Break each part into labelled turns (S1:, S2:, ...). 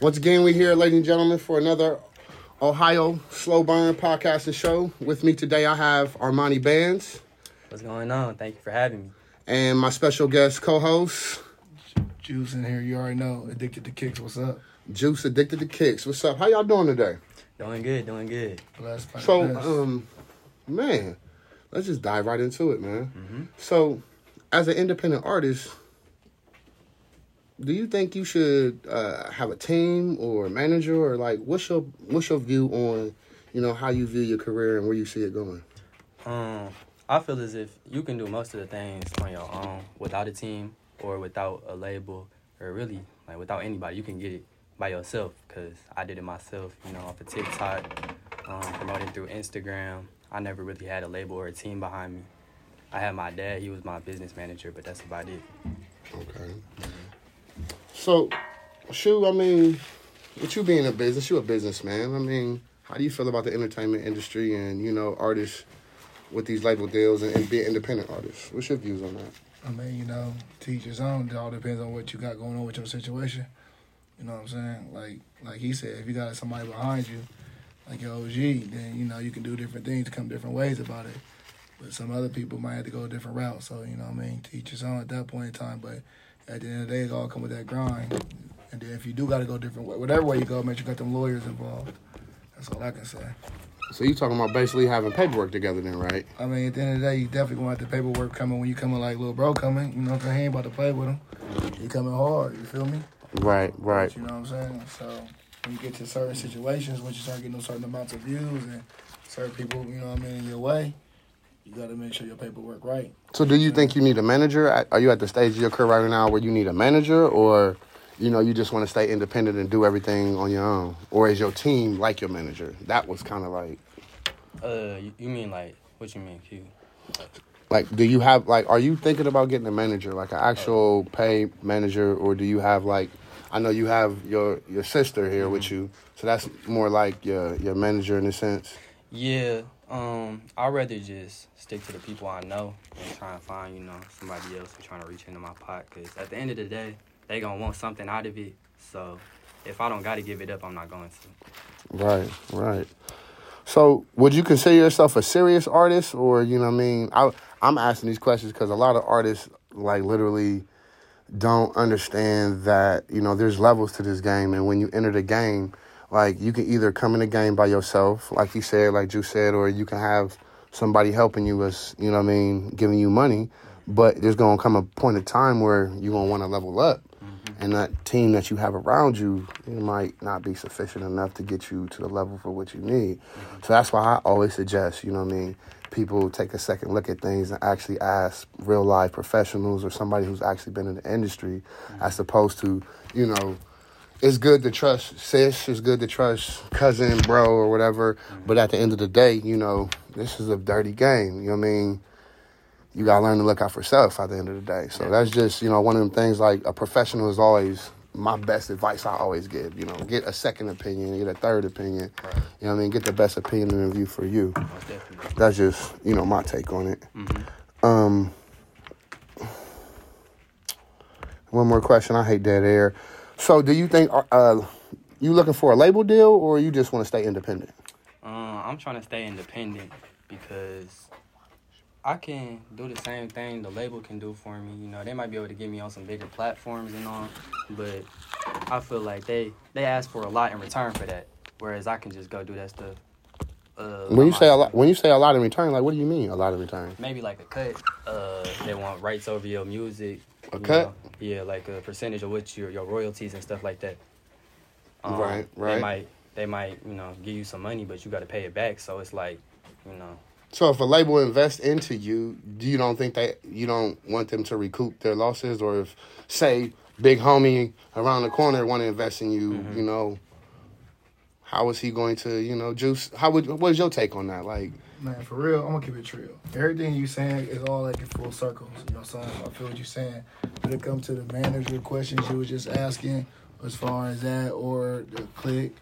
S1: Once again, we're here, ladies and gentlemen, for another Ohio Slow Burn podcast and show. With me today, I have Armani Bandz
S2: What's going on? Thank you for having me.
S1: and my special guest co-host,
S3: Juice in here, you already know. Addicted to kicks, what's up?
S1: Juice Addicted to Kicks. What's up? How y'all doing today?
S2: Doing good, doing good.
S3: Blessed by
S1: So,
S3: the best.
S1: um, man, let's just dive right into it, man. So, as an independent artist, do you think you should uh, have a team or a manager, or like, what's your what's your view on, you know, how you view your career and where you see it going?
S2: Um, I feel as if you can do most of the things on your own without a team or without a label or really like without anybody. You can get it by yourself because I did it myself. You know, off of TikTok, um, promoting through Instagram. I never really had a label or a team behind me. I had my dad. He was my business manager, but that's about it.
S1: Okay. So, Shu, I mean, with you being a business, you're a businessman. I mean, how do you feel about the entertainment industry and you know artists with these label deals and, and being independent artists? What's your views on that?
S3: I mean, you know, teach his own. It all depends on what you got going on with your situation. You know what I'm saying? Like like he said, if you got somebody behind you, like your OG, then you know you can do different things, come different ways about it. But some other people might have to go a different route. So, you know what I mean? Teach his own at that point in time. But at the end of the day, it all come with that grind. And then if you do got to go different way, whatever way you go, make sure you got them lawyers involved. That's all I can say.
S1: So you talking about basically having paperwork together, then, right?
S3: I mean, at the end of the day, you definitely want the paperwork coming when you coming like little bro coming. You know what I'm saying? He ain't about to play with him. He coming hard. You feel me?
S1: Right, right.
S3: You know what I'm saying? So when you get to certain situations, once you start getting those certain amounts of views and certain people, you know what I mean, in your way, you got to make sure your paperwork right.
S1: So do you think you need a manager? Are you at the stage of your career right now where you need a manager, or you know you just want to stay independent and do everything on your own, or is your team like your manager? That was kind of like.
S2: Uh, you, you mean like what you mean, Q?
S1: Like, do you have like? Are you thinking about getting a manager, like an actual pay manager, or do you have like? I know you have your your sister here with you, so that's more like your your manager in a sense.
S2: Yeah, um, I'd rather just stick to the people I know and try and find, you know, somebody else who's trying to reach into my pot. Cause at the end of the day, they gonna want something out of it. So if I don't gotta give it up, I'm not going to.
S1: Right, right. So, would you consider yourself a serious artist, or you know, I mean, I I'm asking these questions because a lot of artists like literally don't understand that you know there's levels to this game, and when you enter the game, like you can either come in the game by yourself, like you said, like Drew said, or you can have somebody helping you as you know, what I mean, giving you money. But there's gonna come a point of time where you're gonna want to level up mm-hmm. and that team that you have around you it might not be sufficient enough to get you to the level for what you need. Mm-hmm. So that's why I always suggest, you know what I mean, people take a second look at things and actually ask real life professionals or somebody who's actually been in the industry mm-hmm. as opposed to, you know, it's good to trust sis, it's good to trust cousin, bro, or whatever. But at the end of the day, you know, this is a dirty game. You know what I mean? you gotta learn to look out for self at the end of the day. So that's just, you know, one of them things like a professional is always my best advice I always give. You know, get a second opinion, get a third opinion.
S2: Right.
S1: You know what I mean? Get the best opinion and review for you.
S2: Most.
S1: That's just, you know, my take on it. Um one more question. I hate dead air. So do you think uh you looking for a label deal or you just want to stay independent?
S2: Uh, I'm trying to stay independent because I can do the same thing the label can do for me. You know, they might be able to get me on some bigger platforms and all, but I feel like they they ask for a lot in return for that, whereas I can just go do that stuff. Uh,
S1: When you say a lot when you say a lot in return, like what do you mean a lot in return?
S2: maybe like a cut. Uh, they want rights over your music.
S1: A
S2: you know? Yeah, like a percentage of what your your royalties and stuff like that. Um,
S1: Right, right.
S2: They might they might you know give you some money, but you got to pay it back. So it's like, you know,
S1: So if a label invests into you, do you don't think that you don't want them to recoup their losses, or if say big homie around the corner want to invest in you,
S2: Mm-hmm.
S1: you know, how is he going to, you know, juice? How would what is your take on that? Like,
S3: Man, for real, I'm gonna keep it real. Everything you saying is all like in full circles. You know what I'm saying? I feel what you're saying. When it comes to the manager questions you were just asking, as far as that or the click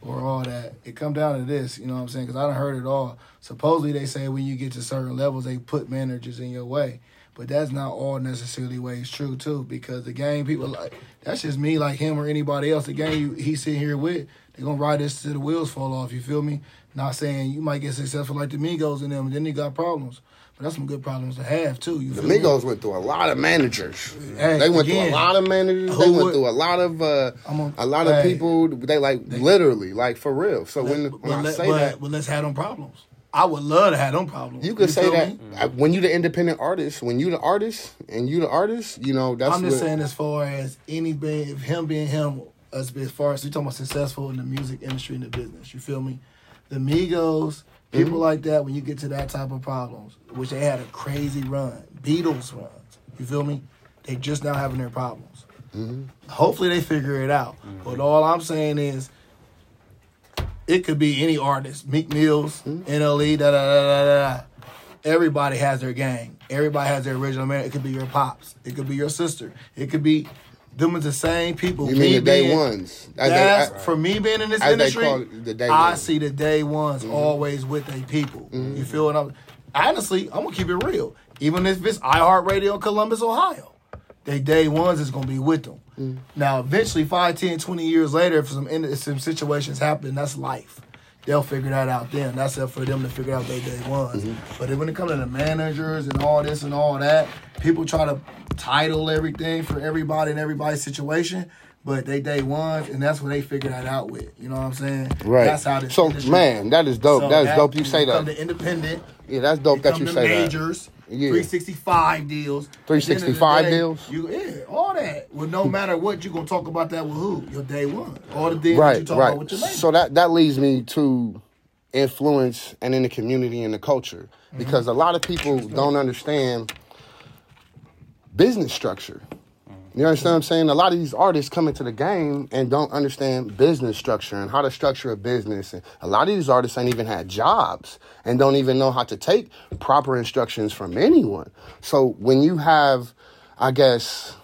S3: or all that, it come down to this. You know what I'm saying? Because I done heard it all. Supposedly they say when you get to certain levels, they put managers in your way. But that's not all necessarily ways true too, because the game people like that's just me, like him or anybody else. The game you, sitting here with, they're gonna ride this to the wheels fall off. You feel me? Not saying you might get successful like the Migos and them, and then they got problems. But that's some good problems to have too. You
S1: The
S3: feel me?
S1: Migos went through a lot of managers.
S3: Hey,
S1: they went
S3: again,
S1: through a lot of managers. They went
S3: would-
S1: through a lot of uh,
S3: a-
S1: a lot of people. They like literally, like for real. So when,
S3: but,
S1: when I
S3: let-
S1: say
S3: but,
S1: that,
S3: but let's have them problems. I would love to have them problems.
S1: you could say that
S3: me?
S1: when you're the independent artist, when you're the artist and you the artist, you know that's
S3: I'm just
S1: what,
S3: saying, as far as any being, him being him, as, as far as you talking about successful in the music industry and the business, you feel me? The Migos, people
S1: Mm-hmm.
S3: like that, when you get to that type of problems, which they had a crazy run, Beatles runs, you feel me? They just now having their problems.
S1: Mm-hmm.
S3: Hopefully they figure it out. But all I'm saying is, it could be any artist, Meek Mills,
S1: Mm-hmm.
S3: NLE, da da da da da. da. Everybody has their gang. Everybody has their original man. It could be your pops. It could be your sister. It could be them as the same people.
S1: you mean
S3: Me
S1: the day
S3: being-
S1: ones.
S3: That's for me being in this industry.
S1: call it, the day
S3: I see the day ones mm-hmm. always with their people. You mm-hmm. feel what I'm? Honestly, I'm gonna keep it real. Even if it's iHeartRadio in Columbus, Ohio, they day ones is gonna be with them. Mm. Now, eventually, 5, 10, 20 years later, if some if some situations happen, that's life. They'll figure that out then. That's up for them to figure out their day ones. Mm-hmm. But when it comes to the managers and all this and all that, people try to title everything for everybody and everybody's situation. But they day ones, and that's what they figure that out with. You know what I'm saying?
S1: Right.
S3: That's how this
S1: so
S3: industry-
S1: man, that is dope.
S3: so
S1: That's
S3: that-
S1: dope. You say
S3: Come
S1: that.
S3: to independent.
S1: Yeah, that's dope that
S3: come
S1: you say that.
S3: majors.
S1: Yeah.
S3: 365 deals. At the end of the
S1: 365
S3: day,
S1: deals?
S3: You yeah, all that. Well, no matter what, you're gonna talk about that with who? Your day one. All the deals that you
S1: Right,
S3: talk
S1: right.
S3: about with your label.
S1: So that that leads me to influence and in the community and the culture
S3: Mm-hmm.
S1: because a lot of people don't understand business structure. You understand what I'm saying? A lot of these artists come into the game and don't understand business structure and how to structure a business. And a lot of these artists ain't even had jobs and don't even know how to take proper instructions from anyone. So when you have, I guess,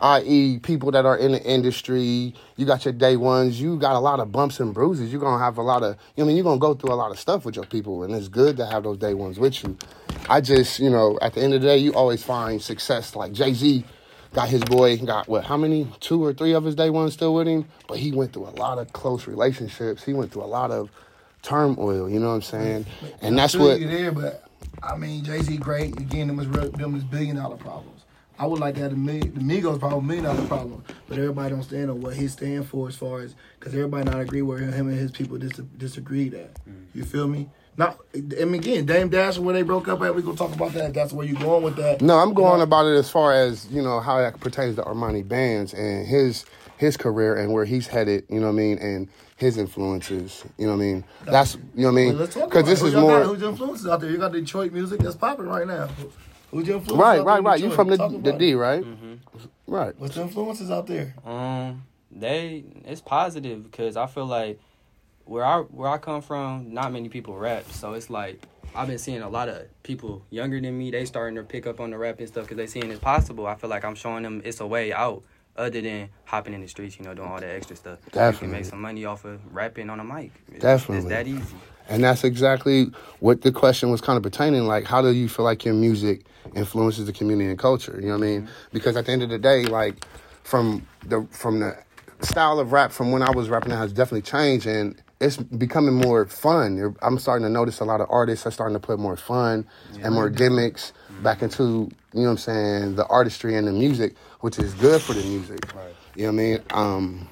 S1: i.e., people that are in the industry, you got your day ones, you got a lot of bumps and bruises. You're gonna have a lot of, I mean, you're gonna go through a lot of stuff with your people, and it's good to have those day ones with you. I just, you know, at the end of the day, you always find success. Like Jay Z got his boy, got what, how many, two or three of his day ones still with him? But he went through a lot of close relationships. He went through a lot of turmoil, you know what I'm saying? And that's what,
S3: you there, but I mean, Jay Z great. Again, them is them is billion dollar problems. I would like to have the, million, the Migos problem, million dollar problem, but everybody don't stand on what he stand for as far as because everybody not agree where him and his people dis- disagreed at. Mm. You feel me? Not, I mean, again, Dame Dash where they broke up at. We gonna talk about that. That's where you going with that.
S1: No, I'm
S3: You
S1: going
S3: know?
S1: about it as far as you know how that pertains to Armani Bandz and his his career and where he's headed. You know what I mean, and his influences. You know what I mean. That's you know what I
S3: Well,
S1: mean.
S3: let's talk
S1: Because
S3: about
S1: this
S3: it.
S1: is
S3: Who y'all got-
S1: more
S3: Who's your influences out there? You got Detroit music that's popping right now. Who's your influences?
S1: right,
S3: out
S1: right, right. You
S3: Detroit?
S1: from the the
S3: about
S1: D,
S3: it.
S1: right? Right.
S3: What's the influences out there?
S2: Um, they it's positive because I feel like where I where I come from, not many people rap, so it's like I've been seeing a lot of people younger than me. They starting to pick up on the rap and stuff because they seeing it's possible. I feel like I'm showing them it's a way out other than hopping in the streets, you know, doing all that extra stuff. You can
S1: Definitely.
S2: make some money off of rapping on a mic. It's,
S1: Definitely.
S2: it's that easy.
S1: And that's exactly what the question was kind of pertaining. Like, how do you feel like your music influences the community and culture? You know what I mean? Mm-hmm. Because at the end of the day, like, from the from the style of rap from when I was rapping, it has definitely changed, and it's becoming more fun. I'm starting to notice a lot of artists are starting to put more fun and more gimmicks back into you know what I'm saying the artistry and the music, which is good for the music.
S2: Right.
S1: You know what I mean? Um,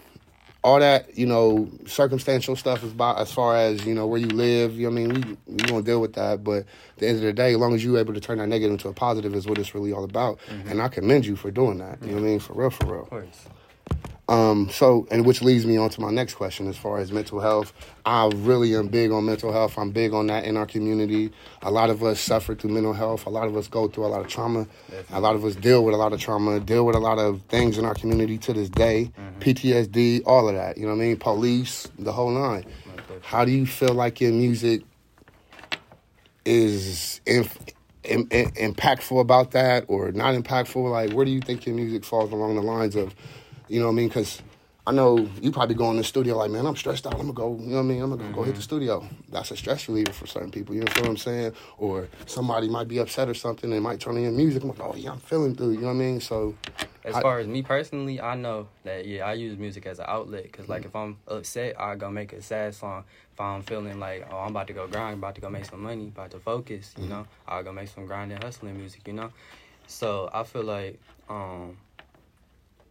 S1: all that you know circumstantial stuff is about as far as you know where you live you know what i mean we we gonna deal with that but at the end of the day as long as you're able to turn that negative into a positive is what it's really all about and i commend you for doing that you know what i mean for real for real
S2: Of course.
S1: Um so and which leads me on to my next question as far as mental health. I really am big on mental health. I'm big on that in our community. A lot of us suffer through mental health. A lot of us go through a lot of trauma. A lot of us deal with a lot of trauma deal with a lot of things in our community to this day. Ptsd all of that you know what i mean? Police the whole nine. How do you feel like your music is inf- im- im- impactful about that or not impactful? Like where do you think your music falls along the lines of you know what i mean because I know you probably go in the studio like, man, I'm stressed out. I'm gonna go, you know what I mean? I'm gonna go hit the mm-hmm. studio. That's a stress reliever for certain people. You know what I'm saying? Or somebody might be upset or something. They might turn in music. I'm like, oh yeah, I'm feeling through. You know what I mean? So
S2: As
S1: I-
S2: far as me personally, I know that yeah, I use music as an outlet because like mm-hmm. if I'm upset, I go make a sad song. If I'm feeling like oh I'm about to go grind, about to go make some money, about to focus, you mm-hmm. know, I'll go make some grinding, hustling music, you know. So I feel like um,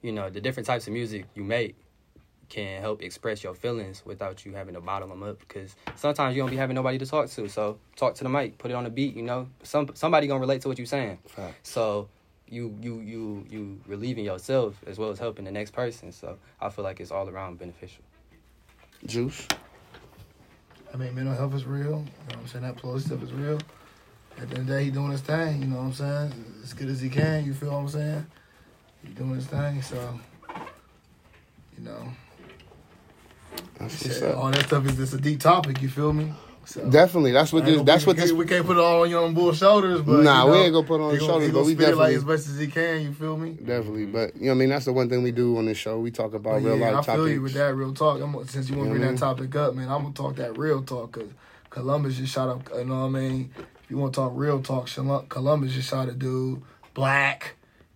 S2: you know, the different types of music you make can help express your feelings without you having to bottle them up because sometimes you don't be having nobody to talk to so talk to the mic put it on the beat you know some somebody gonna relate to what you're saying
S1: Fact.
S2: so you you you you relieving yourself as well as helping the next person. So I feel like it's all around beneficial.
S1: Juice.
S3: I mean, mental health is real. You know what I'm saying? That plug stuff is real. At the end of the day, he doing his thing. You know what I'm saying? As good as he can. You feel what I'm saying? Doing his thing. So, you know,
S1: what's
S3: all that stuff is just a deep topic. You feel me? So,
S1: Definitely. That's what this. That's
S3: we
S1: what
S3: can't-
S1: this.
S3: We can't put it all on your own bull shoulders, but
S1: Nah,
S3: you
S1: we ain't gonna put it on his shoulders, but we
S3: it like
S1: definitely-
S3: as best as he can. You feel me?
S1: Definitely, but you know, I mean, that's the one thing we do on this show. We talk about real
S3: yeah, I
S1: life
S3: feel you with that real talk. I'm, since you want to bring that topic up, man, I'm gonna talk that real talk because Columbus just shot up. You know what I mean? If you want to talk real talk, Columbus just shot a dude black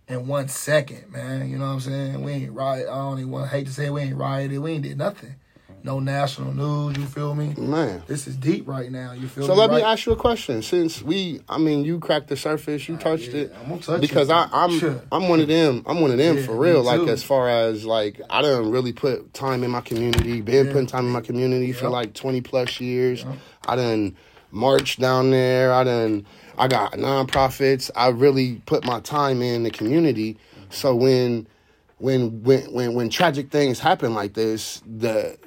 S3: in one second, man. You know what I'm saying? We ain't riot. I don't even want hate to say we ain't rioted. We ain't did nothing. No national news. You feel me?
S1: Man.
S3: This is deep right now. You feel
S1: So
S3: me?
S1: let me ask you a question. Since we, I mean, you cracked the surface, you ah, touched
S3: yeah,
S1: it,
S3: I'm gonna touch
S1: because
S3: it.
S1: I, I'm,
S3: Sure.
S1: I'm one of them. I'm one of them
S3: Yeah,
S1: for real. Like as far as like, I done really put time in my community. Been
S3: Yeah.
S1: putting time in my community for like 20 plus years. I done marched down there. I done, I got nonprofits. I really put my time in the community. So when, when, when, when, when tragic things happen like this, the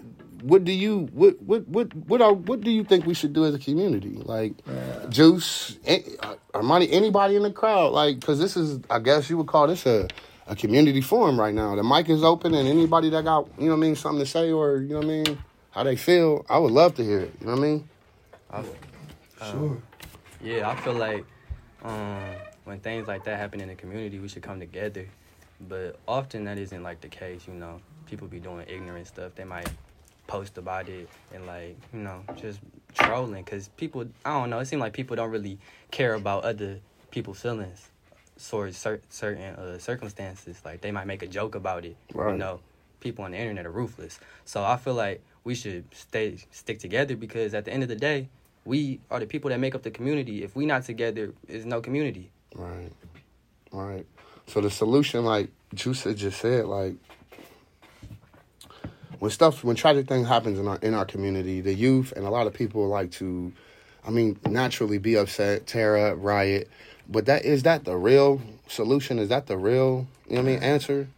S1: what do you what what what what are what do you think we should do as a community? Like Juice, eh, Armani, anybody in the crowd? Like, because this is, I guess you would call this a a community forum right now. The mic is open, and anybody that got you know what I mean something to say or you know what I mean how they feel, I would love to hear it. You know what I mean?
S2: I,
S3: Sure.
S2: yeah, I feel like um, when things like that happen in the community, we should come together. But often that isn't like the case. You know, people be doing ignorant stuff. They might post about it and like you know just trolling because people I don't know. It seems like people don't really care about other people's feelings. Towards cer- certain uh, circumstances, like they might make a joke about it.
S1: Right.
S2: You know, people on the internet are ruthless. So I feel like we should stay stick together because at the end of the day, we are the people that make up the community. If we not together, there's no community.
S1: Right, right. So the solution, like Juice just said, like when stuff, when tragic thing happens in our in our community, the youth and a lot of people like to, I mean, naturally be upset, tear up, riot. But that is that the real solution? Is that the real, you know what I mean, answer?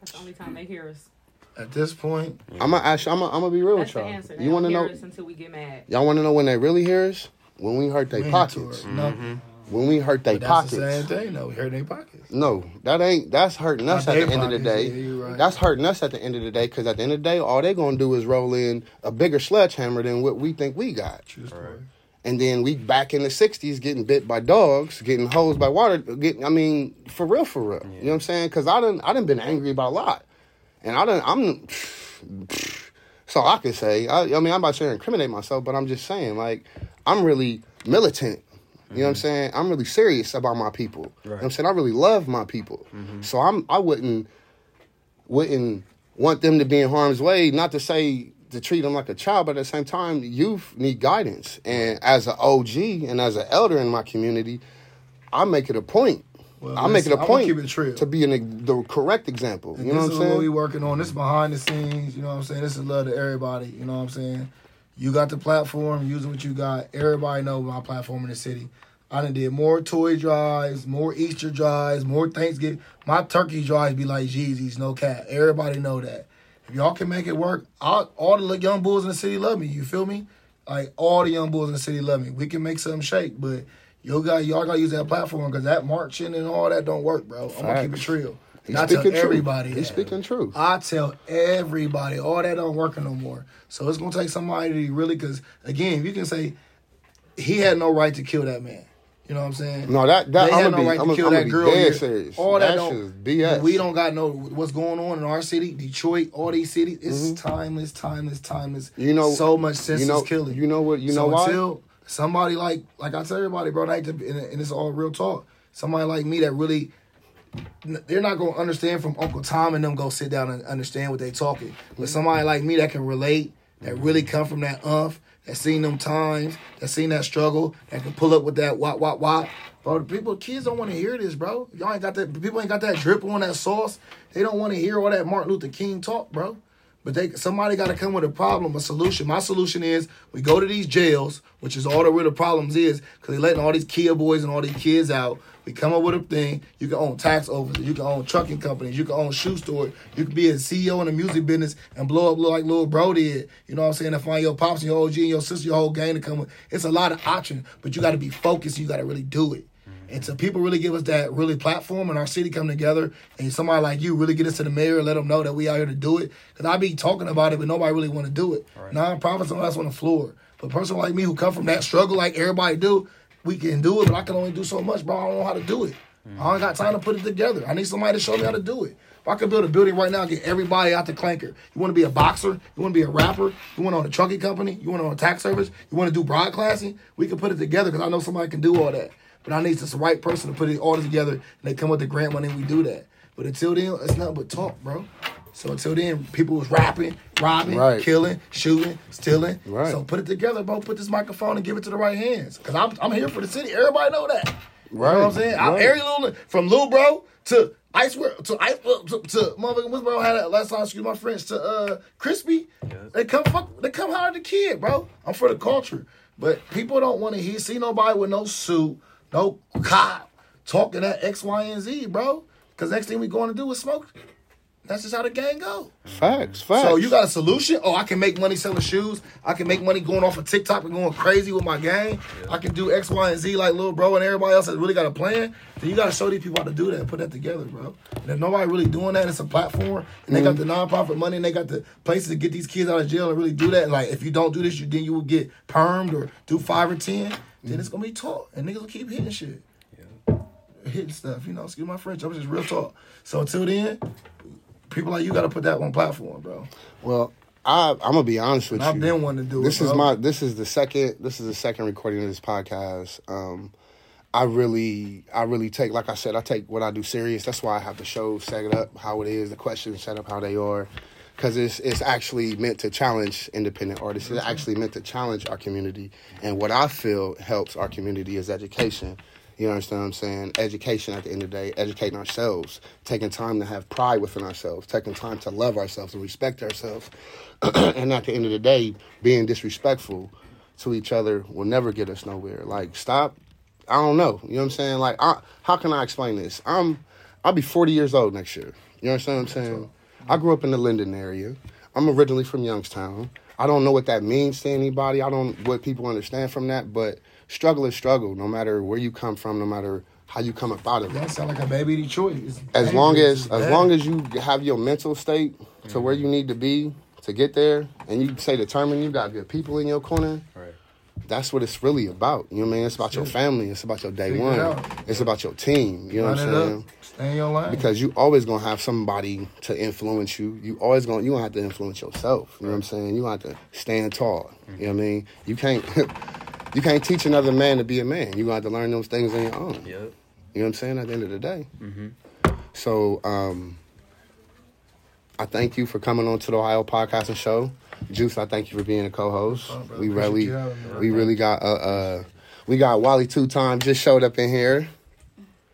S4: That's the only time they hear us.
S3: At this point,
S1: I'm gonna ask. I'm gonna, I'm gonna be real
S4: That's
S1: with
S4: the
S1: y'all.
S4: answer. They
S1: You want to know?
S4: until we get mad.
S1: Y'all want to know when they really hear us? When we hurt their pockets.
S3: No, mm-hmm.
S1: When we hurt their
S3: but that's the
S1: pockets.
S3: same thing. though. we hurt their pockets.
S1: No, that ain't. That's hurting us
S3: Not
S1: at the
S3: their
S1: end of the
S3: pockets,
S1: day.
S3: yeah, you right.
S1: That's hurting us at the end of the day. Because at the end of the day, all they gonna do is roll in a bigger sledgehammer than what we think we got.
S3: True story.
S1: And then we back in the '60s getting bit by dogs, getting hosed by water. Getting, I mean, for real, for real. You know what I'm saying? Because I done, I done been angry about a lot, and I don't, I'm. So I can say, I, I mean, I'm about to incriminate myself, but I'm just saying, like, I'm really militant. You know what I'm mm-hmm. saying? I'm really serious about my people. You know what I'm saying? I really love my people. Mm-hmm. So I'm I wouldn't wouldn't want them to be in harm's way, not to say to treat them like a child, but at the same time, youth need guidance. And as an OG and as an elder in my community, I make it a point.
S3: Well,
S1: I make it
S3: listen,
S1: a point to be an, the correct example.
S3: And
S1: you know what I'm saying
S3: what we working on. This is behind the scenes. You know what I'm saying? This is love to everybody. You know what I'm saying? You got the platform, using what you got. Everybody know my platform in the city. I done did more toy drives, more Easter drives, more Thanksgiving. My turkey drives be like Jeezy's, no cat. Everybody know that. If y'all can make it work, all, all the young bulls in the city love me. You feel me? Like all the young bulls in the city love me. We can make something shake, but y'all got y'all got to use that platform because that marching and all that don't work, bro. I'm gonna keep it
S1: Facts.
S3: real.
S1: He's
S3: I tell
S1: speaking truth.
S3: everybody.
S1: He's
S3: that.
S1: speaking truth.
S3: I tell everybody, all that don't working no more. So it's gonna take somebody to really, because again, you can say he had no right to kill that man. You know what I'm saying?
S1: No, that that
S3: they
S1: I'm
S3: had no
S1: be,
S3: right
S1: I'm
S3: to kill
S1: I'm
S3: that girl.
S1: dead serious.
S3: All that,
S1: that
S3: don't,
S1: BS.
S3: We don't got no what's going on in our city, Detroit, all these cities. It's timeless, timeless, timeless.
S1: Mm-hmm. You know-
S3: so much senseless
S1: you know,
S3: killing.
S1: You know what? You
S3: so
S1: know why?
S3: Somebody like like I tell everybody, bro, and, I hate to, and, it's all real talk. Somebody like me that really they're not gonna understand from Uncle Tom and them go sit down and understand what they talking. But mm-hmm. somebody like me that can relate, that mm-hmm. really come from that umph, that seen them times, that seen that struggle, that can pull up with that wop wop wop. Bro, the people, kids don't want to hear this, bro. Y'all ain't got that. People ain't got that drip on that sauce. They don't want to hear all that Martin Luther King talk, bro. But they somebody got to come with a problem, a solution. My solution is we go to these jails, which is all the real problems is, because they're letting all these kid boys and all these kids out. We come up with a thing. You can own tax offices, you can own trucking companies, you can own shoe stores, you can be a CEO in the music business and blow up like little bro did. You know what I'm saying? And find your pops and your OG and your sister, your whole gang to come with. It's a lot of options, but you got to be focused. You got to really do it. And so people really give us that really platform and our city come together and somebody like you really get us to the mayor and let them know that we out here to do it. Because I be talking about it, but nobody really want to do it. Non-profits and that's on the floor. But a person like me who come from that struggle like everybody do, we can do it, but I can only do so much, bro. I don't know how to do it. Mm-hmm. I don't got time to put it together. I need somebody to show me how to do it. If I could build a building right now and get everybody out the clanker. You want to be a boxer? You want to be a rapper? You want to own a trucking company? You want to own a tax service? You want to do broadcasting? We can put it together because I know somebody can do all that. But I need just the right person to put it all together and they come with the grant money and we do that. But until then, it's nothing but talk, bro. So until then, people was rapping, robbing,
S1: Right.
S3: killing, shooting, stealing.
S1: Right.
S3: So put it together, bro. Put this microphone and give it to the right hands. Cause I'm I'm here for the city. Everybody know that. You
S1: Right,
S3: know what I'm saying? I'm
S1: right.
S3: every little from Lil Bro to Ice World to Ice uh, to, to motherfucking what's bro had that last time excuse my French to uh Crispy. They come fuck they come hard the kid, bro. I'm for the culture. But people don't want to hear see nobody with no suit, no cop talking that X, Y, and Z, bro. Cause next thing we going to do is smoke. That's just how the gang go.
S1: Facts, facts.
S3: So you got a solution? Oh, I can make money selling shoes. I can make money going off of TikTok and going crazy with my game. I can do X, Y, and Z like little bro and everybody else that really got a plan. Then you got to show these people how to do that and put that together, bro. And if nobody really doing that, it's a platform, and they got mm-hmm. the nonprofit money, and they got the places to get these kids out of jail and really do that. Like if you don't do this, you then you will get permed or do five or ten. Then it's gonna be taught, and niggas will keep hitting shit hitting stuff. You know, excuse my French. I'm just real talk. So until then, people like you got to put that on platform, bro.
S1: Well, I I'm gonna be honest with
S3: And I've
S1: you.
S3: been wanting to do
S1: this
S3: it.
S1: is my this is the second this is the second recording of this podcast. Um, I really I really take like I said I take what I do serious. That's why I have the show set it up how it is, the questions set up how they are, because it's it's actually meant to challenge independent artists. It's actually meant to challenge our community. And what I feel helps our community is education. You understand what I'm saying? Education at the end of the day, educating ourselves, taking time to have pride within ourselves, taking time to love ourselves and respect ourselves. and at the end of the day, being disrespectful to each other will never get us nowhere. Like, stop. I don't know. You know what I'm saying? Like, I, how can I explain this? I'm, I'll be 40 years old next year. You understand what I'm saying? I grew up in the Linden area. I'm originally from Youngstown. I don't know what that means to anybody. I don't what people understand from that, but struggle is struggle, no matter where you come from, no matter how you come up out of it
S3: That sound like a baby Detroit. It's
S1: as long as as long as you have your mental state to where mm-hmm. you need to be to get there and you say determined you got good people in your corner
S2: Right.
S1: That's what it's really about you know what i mean it's about your family it's about your day
S3: Figure
S1: one
S3: out.
S1: it's about your team you know
S3: Run
S1: what i'm saying
S3: up. Stay in your line.
S1: because you always gonna have somebody to influence you. You always gonna you gonna have to influence yourself. You know what I'm saying? You gonna have to stand tall. You know what I mean? You can't you can't teach another man to be a man. You gonna have to learn those things on your own.
S2: Yep.
S1: You know what I'm saying? At the end of the day. So um, I thank you for coming on to the Ohio Podcasting Show. Juice, I thank you for being a co-host.
S3: Oh,
S1: we really,
S3: you having me, bro.
S1: we really got uh, uh, we got Wally two time just showed up in here.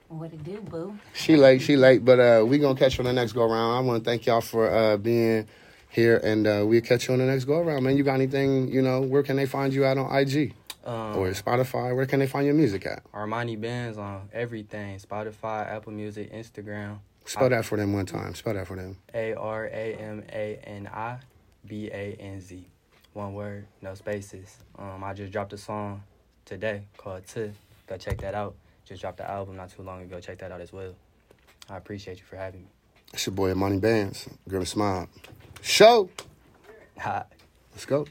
S5: What it do, boo?
S1: She late, she late, but uh, we gonna catch you on the next go around. I want to thank y'all for uh, being here, and uh, we'll catch you on the next go around. Man, you got anything? You know, where can they find you out on IG
S2: Um,
S1: or Spotify? Where can they find your music at?
S2: Armani Bandz on everything Spotify, Apple Music, Instagram.
S1: Spell that for them one time. Spell that for them.
S2: A R A M A N I B A N Z. One word, no spaces. Um, I just dropped a song today called T. Go check that out. Just dropped the album not too long ago. Check that out as well. I appreciate you for having me.
S1: It's your boy Money Bands. Grim Smile. Show.
S2: Hi.
S1: Let's go.